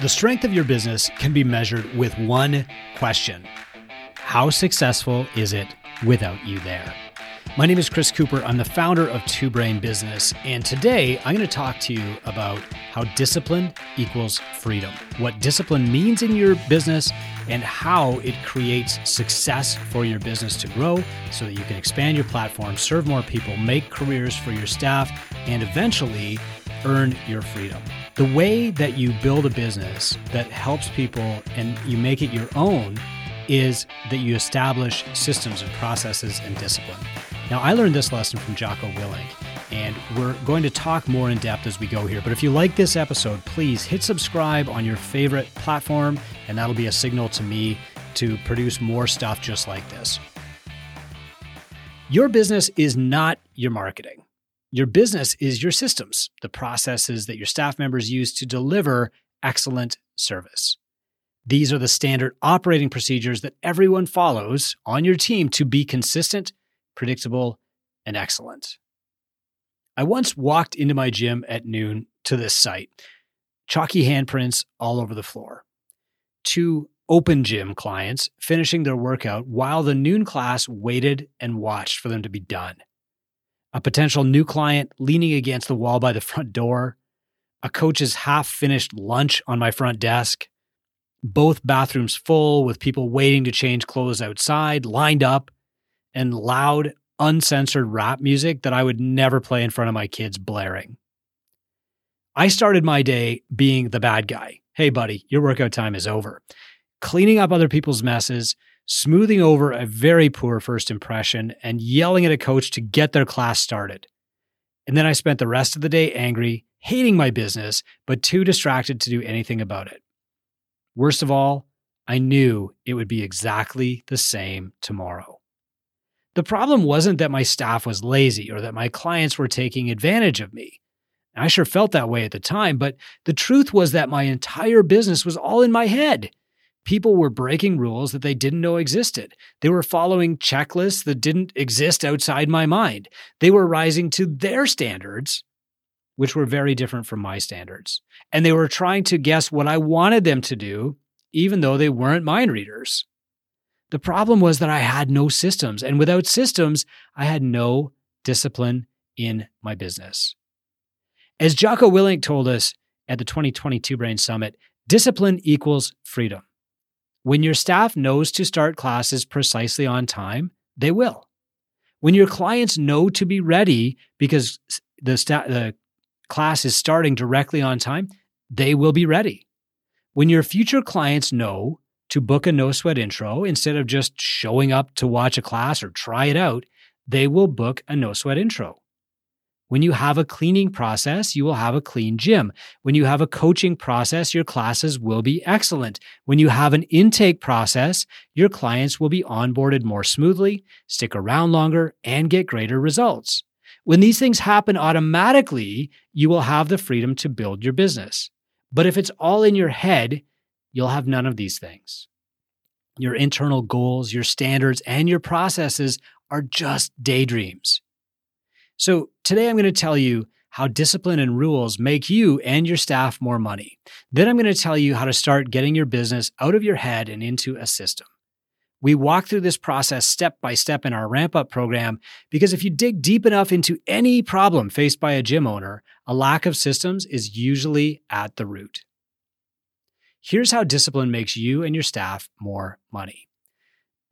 The strength of your business can be measured with one question How successful is it without you there? My name is Chris Cooper. I'm the founder of Two Brain Business. And today I'm going to talk to you about how discipline equals freedom, what discipline means in your business, and how it creates success for your business to grow so that you can expand your platform, serve more people, make careers for your staff, and eventually earn your freedom. The way that you build a business that helps people and you make it your own is that you establish systems and processes and discipline. Now, I learned this lesson from Jocko Willink, and we're going to talk more in depth as we go here. But if you like this episode, please hit subscribe on your favorite platform, and that'll be a signal to me to produce more stuff just like this. Your business is not your marketing. Your business is your systems, the processes that your staff members use to deliver excellent service. These are the standard operating procedures that everyone follows on your team to be consistent, predictable, and excellent. I once walked into my gym at noon to this sight, chalky handprints all over the floor. Two open gym clients finishing their workout while the noon class waited and watched for them to be done. A potential new client leaning against the wall by the front door, a coach's half finished lunch on my front desk, both bathrooms full with people waiting to change clothes outside, lined up, and loud, uncensored rap music that I would never play in front of my kids blaring. I started my day being the bad guy. Hey, buddy, your workout time is over. Cleaning up other people's messes, smoothing over a very poor first impression, and yelling at a coach to get their class started. And then I spent the rest of the day angry, hating my business, but too distracted to do anything about it. Worst of all, I knew it would be exactly the same tomorrow. The problem wasn't that my staff was lazy or that my clients were taking advantage of me. I sure felt that way at the time, but the truth was that my entire business was all in my head. People were breaking rules that they didn't know existed. They were following checklists that didn't exist outside my mind. They were rising to their standards which were very different from my standards. And they were trying to guess what I wanted them to do, even though they weren't mind readers. The problem was that I had no systems, and without systems, I had no discipline in my business. As Jocko Willink told us at the 2022 Brain Summit, discipline equals freedom. When your staff knows to start classes precisely on time, they will. When your clients know to be ready because the, sta- the class is starting directly on time, they will be ready. When your future clients know to book a no sweat intro instead of just showing up to watch a class or try it out, they will book a no sweat intro. When you have a cleaning process, you will have a clean gym. When you have a coaching process, your classes will be excellent. When you have an intake process, your clients will be onboarded more smoothly, stick around longer, and get greater results. When these things happen automatically, you will have the freedom to build your business. But if it's all in your head, you'll have none of these things. Your internal goals, your standards, and your processes are just daydreams. So today I'm going to tell you how discipline and rules make you and your staff more money. Then I'm going to tell you how to start getting your business out of your head and into a system. We walk through this process step by step in our ramp up program because if you dig deep enough into any problem faced by a gym owner, a lack of systems is usually at the root. Here's how discipline makes you and your staff more money.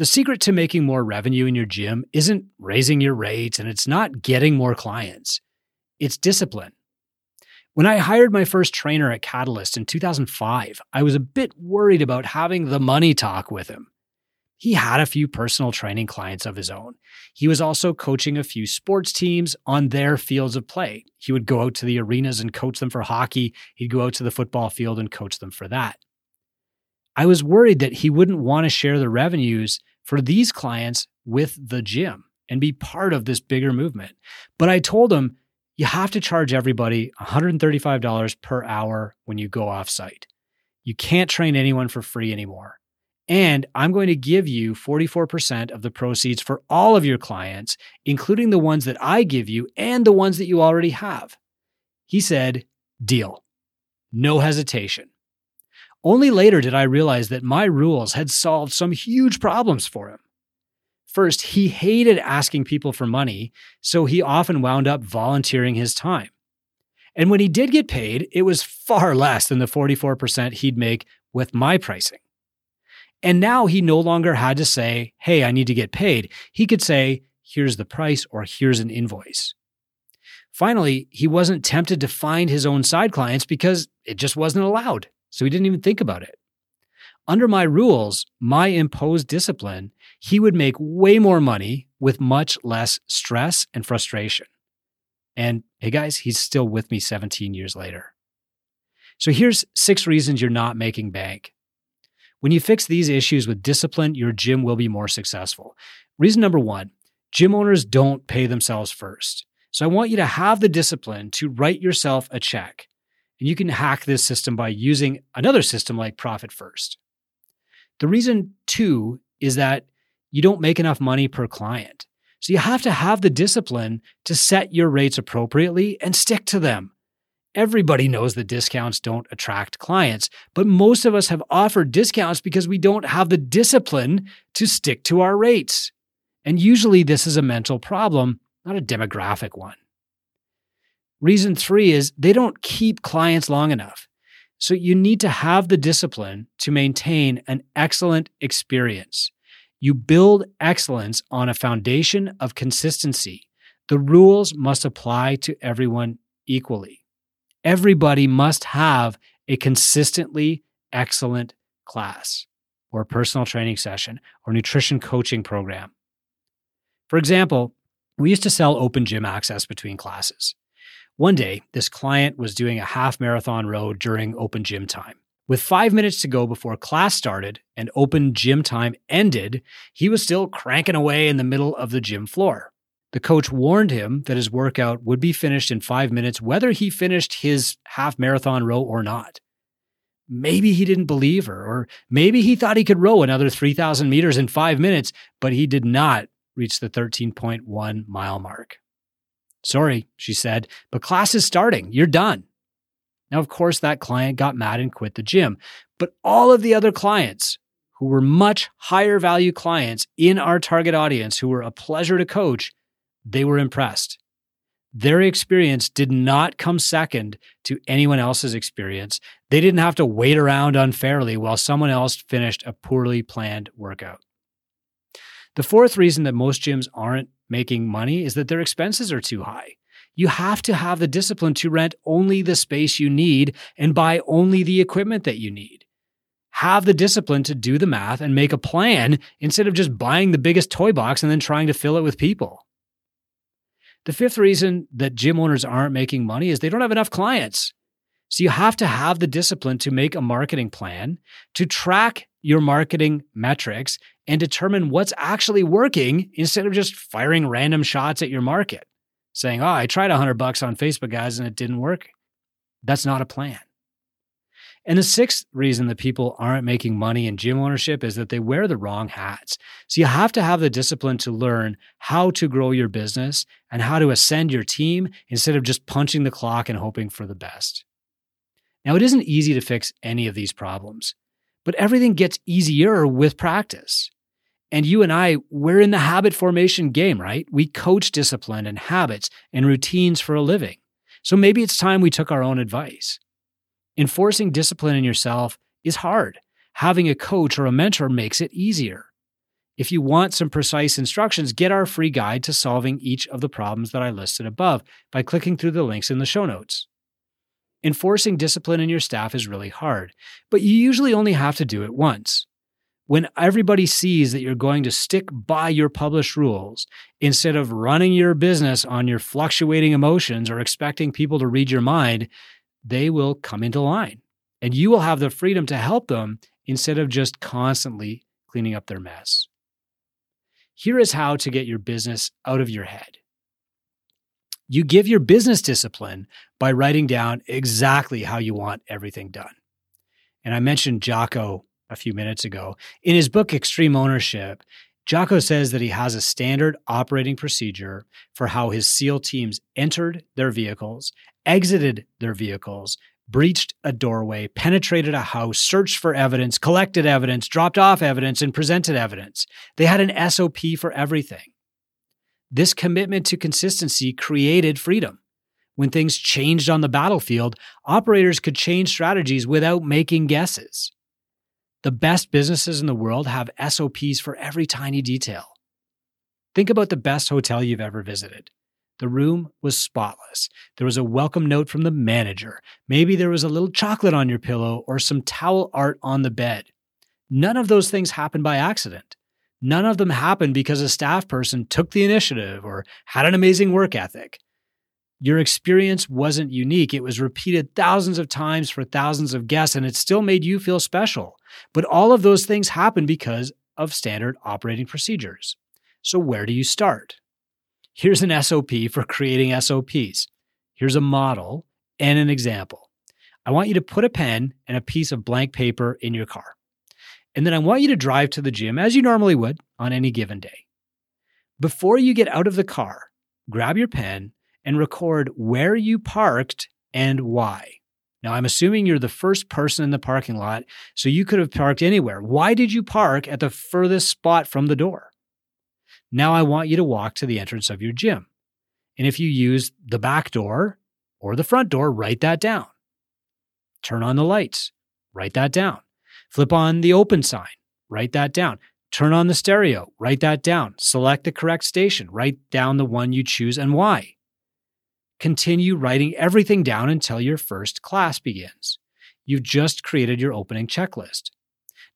The secret to making more revenue in your gym isn't raising your rates and it's not getting more clients. It's discipline. When I hired my first trainer at Catalyst in 2005, I was a bit worried about having the money talk with him he had a few personal training clients of his own. He was also coaching a few sports teams on their fields of play. He would go out to the arenas and coach them for hockey. He'd go out to the football field and coach them for that. I was worried that he wouldn't want to share the revenues for these clients with the gym and be part of this bigger movement. But I told him, you have to charge everybody $135 per hour when you go off site. You can't train anyone for free anymore. And I'm going to give you 44% of the proceeds for all of your clients, including the ones that I give you and the ones that you already have. He said, Deal. No hesitation. Only later did I realize that my rules had solved some huge problems for him. First, he hated asking people for money, so he often wound up volunteering his time. And when he did get paid, it was far less than the 44% he'd make with my pricing. And now he no longer had to say, Hey, I need to get paid. He could say, Here's the price or here's an invoice. Finally, he wasn't tempted to find his own side clients because it just wasn't allowed. So he didn't even think about it. Under my rules, my imposed discipline, he would make way more money with much less stress and frustration. And hey, guys, he's still with me 17 years later. So here's six reasons you're not making bank. When you fix these issues with discipline, your gym will be more successful. Reason number one gym owners don't pay themselves first. So I want you to have the discipline to write yourself a check. And you can hack this system by using another system like Profit First. The reason, two, is that you don't make enough money per client. So you have to have the discipline to set your rates appropriately and stick to them. Everybody knows that discounts don't attract clients, but most of us have offered discounts because we don't have the discipline to stick to our rates. And usually this is a mental problem, not a demographic one. Reason three is they don't keep clients long enough. So you need to have the discipline to maintain an excellent experience. You build excellence on a foundation of consistency. The rules must apply to everyone equally. Everybody must have a consistently excellent class or personal training session or nutrition coaching program. For example, we used to sell open gym access between classes. One day, this client was doing a half marathon row during open gym time. With five minutes to go before class started and open gym time ended, he was still cranking away in the middle of the gym floor. The coach warned him that his workout would be finished in five minutes, whether he finished his half marathon row or not. Maybe he didn't believe her, or maybe he thought he could row another 3,000 meters in five minutes, but he did not reach the 13.1 mile mark. Sorry, she said, but class is starting. You're done. Now, of course, that client got mad and quit the gym, but all of the other clients who were much higher value clients in our target audience who were a pleasure to coach, they were impressed. Their experience did not come second to anyone else's experience. They didn't have to wait around unfairly while someone else finished a poorly planned workout. The fourth reason that most gyms aren't making money is that their expenses are too high. You have to have the discipline to rent only the space you need and buy only the equipment that you need. Have the discipline to do the math and make a plan instead of just buying the biggest toy box and then trying to fill it with people. The fifth reason that gym owners aren't making money is they don't have enough clients. So you have to have the discipline to make a marketing plan, to track your marketing metrics, and determine what's actually working instead of just firing random shots at your market, saying, "Oh, I tried 100 bucks on Facebook guys and it didn't work." That's not a plan. And the sixth reason that people aren't making money in gym ownership is that they wear the wrong hats. So you have to have the discipline to learn how to grow your business and how to ascend your team instead of just punching the clock and hoping for the best. Now, it isn't easy to fix any of these problems, but everything gets easier with practice. And you and I, we're in the habit formation game, right? We coach discipline and habits and routines for a living. So maybe it's time we took our own advice. Enforcing discipline in yourself is hard. Having a coach or a mentor makes it easier. If you want some precise instructions, get our free guide to solving each of the problems that I listed above by clicking through the links in the show notes. Enforcing discipline in your staff is really hard, but you usually only have to do it once. When everybody sees that you're going to stick by your published rules instead of running your business on your fluctuating emotions or expecting people to read your mind, they will come into line and you will have the freedom to help them instead of just constantly cleaning up their mess. Here is how to get your business out of your head. You give your business discipline by writing down exactly how you want everything done. And I mentioned Jocko a few minutes ago. In his book, Extreme Ownership, Jocko says that he has a standard operating procedure for how his SEAL teams entered their vehicles exited their vehicles, breached a doorway, penetrated a house, searched for evidence, collected evidence, dropped off evidence, and presented evidence. They had an SOP for everything. This commitment to consistency created freedom. When things changed on the battlefield, operators could change strategies without making guesses. The best businesses in the world have SOPs for every tiny detail. Think about the best hotel you've ever visited. The room was spotless. There was a welcome note from the manager. Maybe there was a little chocolate on your pillow or some towel art on the bed. None of those things happened by accident. None of them happened because a staff person took the initiative or had an amazing work ethic. Your experience wasn't unique. It was repeated thousands of times for thousands of guests, and it still made you feel special. But all of those things happened because of standard operating procedures. So, where do you start? Here's an SOP for creating SOPs. Here's a model and an example. I want you to put a pen and a piece of blank paper in your car. And then I want you to drive to the gym as you normally would on any given day. Before you get out of the car, grab your pen and record where you parked and why. Now, I'm assuming you're the first person in the parking lot, so you could have parked anywhere. Why did you park at the furthest spot from the door? Now I want you to walk to the entrance of your gym. And if you use the back door or the front door, write that down. Turn on the lights, write that down. Flip on the open sign, write that down. Turn on the stereo, write that down. Select the correct station, write down the one you choose and why. Continue writing everything down until your first class begins. You've just created your opening checklist.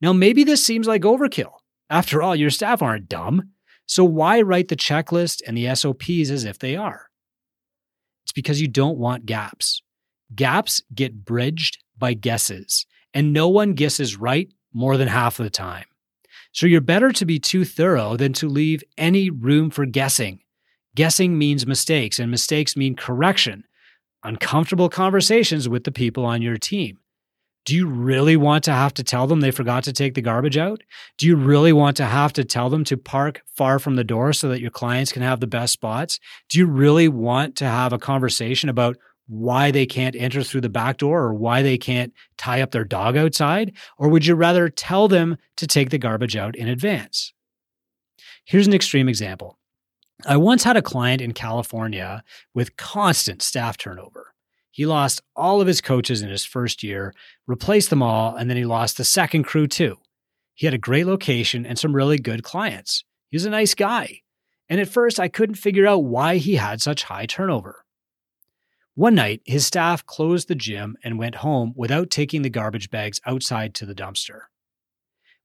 Now, maybe this seems like overkill. After all, your staff aren't dumb. So why write the checklist and the SOPs as if they are? It's because you don't want gaps. Gaps get bridged by guesses, and no one guesses right more than half of the time. So you're better to be too thorough than to leave any room for guessing. Guessing means mistakes, and mistakes mean correction, uncomfortable conversations with the people on your team. Do you really want to have to tell them they forgot to take the garbage out? Do you really want to have to tell them to park far from the door so that your clients can have the best spots? Do you really want to have a conversation about why they can't enter through the back door or why they can't tie up their dog outside? Or would you rather tell them to take the garbage out in advance? Here's an extreme example. I once had a client in California with constant staff turnover. He lost all of his coaches in his first year, replaced them all, and then he lost the second crew too. He had a great location and some really good clients. He was a nice guy. And at first, I couldn't figure out why he had such high turnover. One night, his staff closed the gym and went home without taking the garbage bags outside to the dumpster.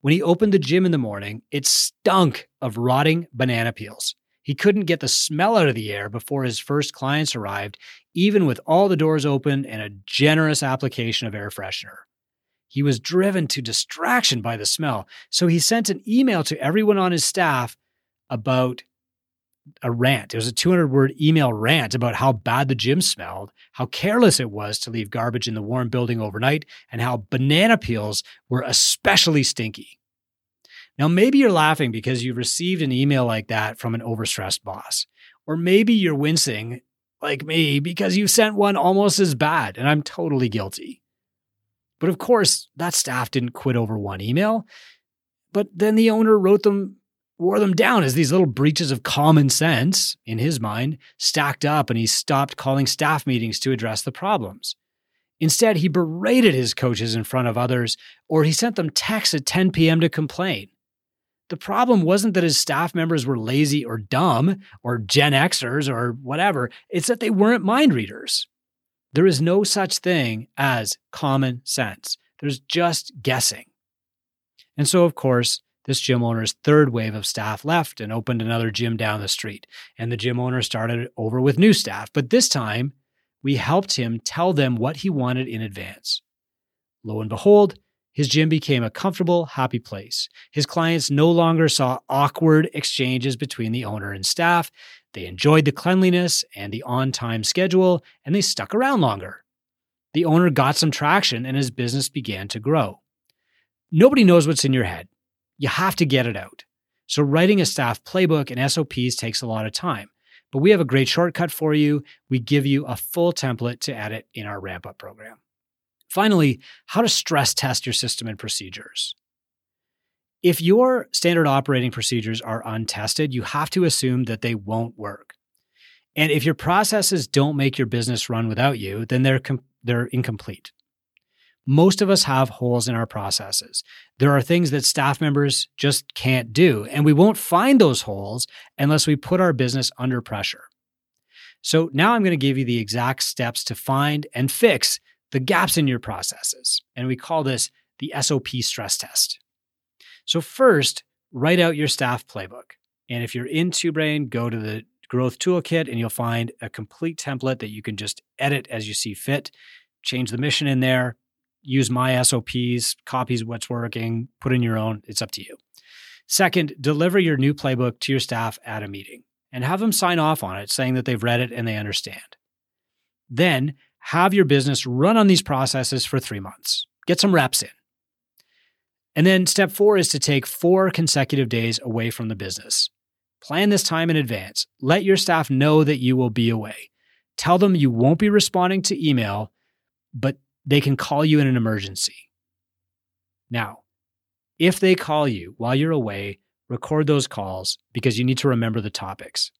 When he opened the gym in the morning, it stunk of rotting banana peels. He couldn't get the smell out of the air before his first clients arrived, even with all the doors open and a generous application of air freshener. He was driven to distraction by the smell, so he sent an email to everyone on his staff about a rant. It was a 200 word email rant about how bad the gym smelled, how careless it was to leave garbage in the warm building overnight, and how banana peels were especially stinky. Now, maybe you're laughing because you received an email like that from an overstressed boss. Or maybe you're wincing, like me, because you sent one almost as bad, and I'm totally guilty. But of course, that staff didn't quit over one email. But then the owner wrote them, wore them down as these little breaches of common sense, in his mind, stacked up, and he stopped calling staff meetings to address the problems. Instead, he berated his coaches in front of others, or he sent them texts at 10 p.m. to complain. The problem wasn't that his staff members were lazy or dumb or Gen Xers or whatever. It's that they weren't mind readers. There is no such thing as common sense. There's just guessing. And so, of course, this gym owner's third wave of staff left and opened another gym down the street. And the gym owner started over with new staff. But this time, we helped him tell them what he wanted in advance. Lo and behold, his gym became a comfortable, happy place. His clients no longer saw awkward exchanges between the owner and staff. They enjoyed the cleanliness and the on time schedule, and they stuck around longer. The owner got some traction and his business began to grow. Nobody knows what's in your head. You have to get it out. So, writing a staff playbook and SOPs takes a lot of time. but we have a great shortcut for you. We give you a full template to edit in our ramp up program. Finally, how to stress test your system and procedures. If your standard operating procedures are untested, you have to assume that they won't work. And if your processes don't make your business run without you, then they're com- they're incomplete. Most of us have holes in our processes. There are things that staff members just can't do, and we won't find those holes unless we put our business under pressure. So now I'm going to give you the exact steps to find and fix the gaps in your processes. And we call this the SOP stress test. So, first, write out your staff playbook. And if you're in TwoBrain, go to the growth toolkit and you'll find a complete template that you can just edit as you see fit, change the mission in there, use my SOPs, copies what's working, put in your own. It's up to you. Second, deliver your new playbook to your staff at a meeting and have them sign off on it saying that they've read it and they understand. Then have your business run on these processes for three months. Get some reps in. And then step four is to take four consecutive days away from the business. Plan this time in advance. Let your staff know that you will be away. Tell them you won't be responding to email, but they can call you in an emergency. Now, if they call you while you're away, record those calls because you need to remember the topics.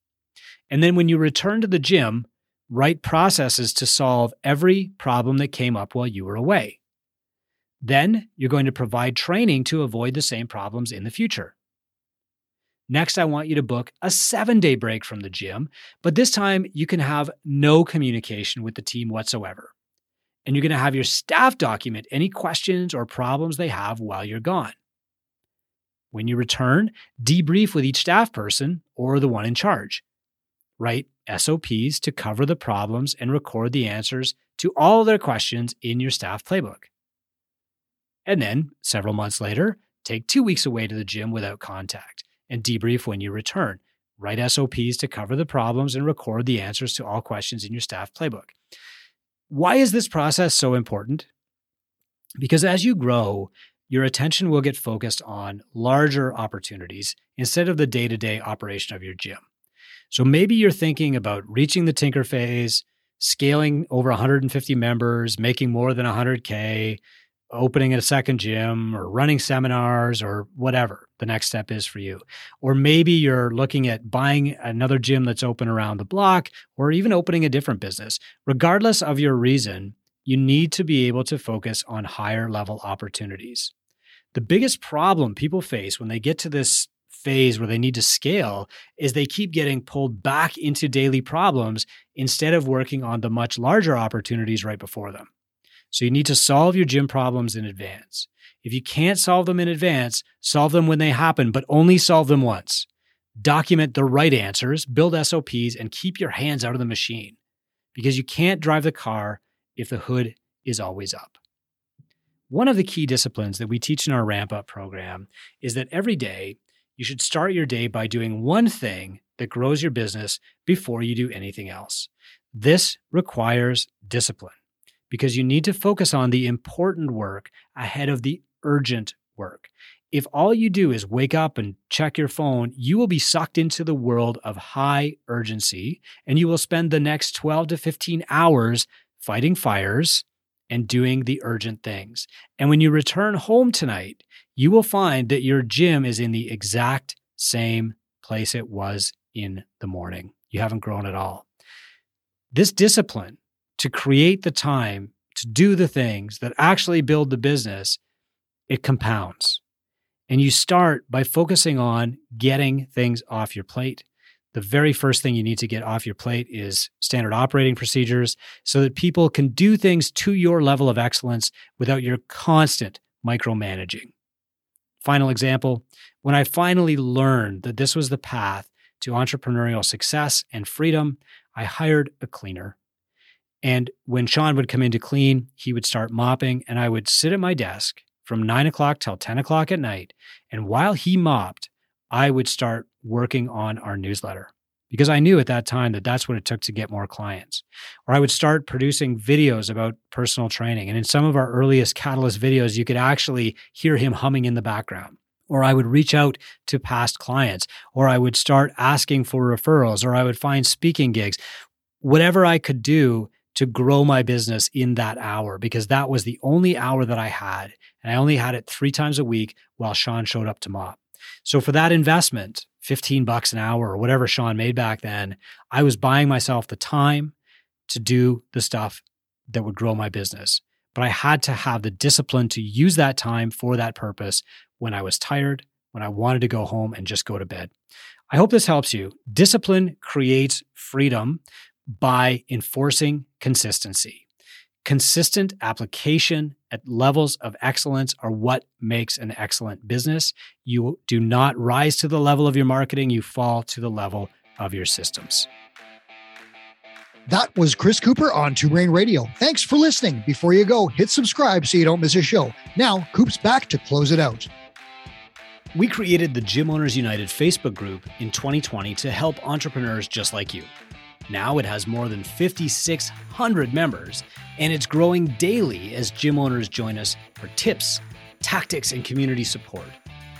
And then when you return to the gym, write processes to solve every problem that came up while you were away. Then you're going to provide training to avoid the same problems in the future. Next, I want you to book a seven day break from the gym, but this time you can have no communication with the team whatsoever. And you're going to have your staff document any questions or problems they have while you're gone. When you return, debrief with each staff person or the one in charge. Write SOPs to cover the problems and record the answers to all their questions in your staff playbook. And then, several months later, take two weeks away to the gym without contact and debrief when you return. Write SOPs to cover the problems and record the answers to all questions in your staff playbook. Why is this process so important? Because as you grow, your attention will get focused on larger opportunities instead of the day to day operation of your gym. So maybe you're thinking about reaching the tinker phase, scaling over 150 members, making more than 100K, opening a second gym or running seminars or whatever the next step is for you. Or maybe you're looking at buying another gym that's open around the block or even opening a different business. Regardless of your reason, you need to be able to focus on higher level opportunities. The biggest problem people face when they get to this phase where they need to scale is they keep getting pulled back into daily problems instead of working on the much larger opportunities right before them. So you need to solve your gym problems in advance. If you can't solve them in advance, solve them when they happen, but only solve them once. Document the right answers, build SOPs, and keep your hands out of the machine because you can't drive the car if the hood is always up. One of the key disciplines that we teach in our ramp up program is that every day you should start your day by doing one thing that grows your business before you do anything else. This requires discipline because you need to focus on the important work ahead of the urgent work. If all you do is wake up and check your phone, you will be sucked into the world of high urgency and you will spend the next 12 to 15 hours fighting fires and doing the urgent things. And when you return home tonight, you will find that your gym is in the exact same place it was in the morning. You haven't grown at all. This discipline to create the time to do the things that actually build the business, it compounds. And you start by focusing on getting things off your plate. The very first thing you need to get off your plate is standard operating procedures so that people can do things to your level of excellence without your constant micromanaging. Final example when I finally learned that this was the path to entrepreneurial success and freedom, I hired a cleaner and when Sean would come in to clean, he would start mopping, and I would sit at my desk from nine o'clock till 10 o'clock at night. And while he mopped, I would start working on our newsletter because I knew at that time that that's what it took to get more clients. Or I would start producing videos about personal training. And in some of our earliest Catalyst videos, you could actually hear him humming in the background. or I would reach out to past clients, or I would start asking for referrals, or I would find speaking gigs, whatever I could do to grow my business in that hour, because that was the only hour that I had. And I only had it three times a week while Sean showed up to mop. So for that investment, 15 bucks an hour or whatever Sean made back then, I was buying myself the time to do the stuff that would grow my business. But I had to have the discipline to use that time for that purpose when I was tired, when I wanted to go home and just go to bed. I hope this helps you. Discipline creates freedom by enforcing consistency. Consistent application at levels of excellence are what makes an excellent business. You do not rise to the level of your marketing, you fall to the level of your systems. That was Chris Cooper on Two Brain Radio. Thanks for listening. Before you go, hit subscribe so you don't miss a show. Now, Coop's back to close it out. We created the Gym Owners United Facebook group in 2020 to help entrepreneurs just like you. Now it has more than 5,600 members, and it's growing daily as gym owners join us for tips, tactics, and community support.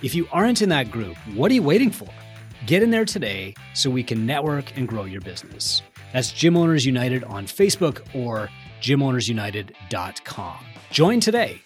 If you aren't in that group, what are you waiting for? Get in there today so we can network and grow your business. That's Gym Owners United on Facebook or gymownersunited.com. Join today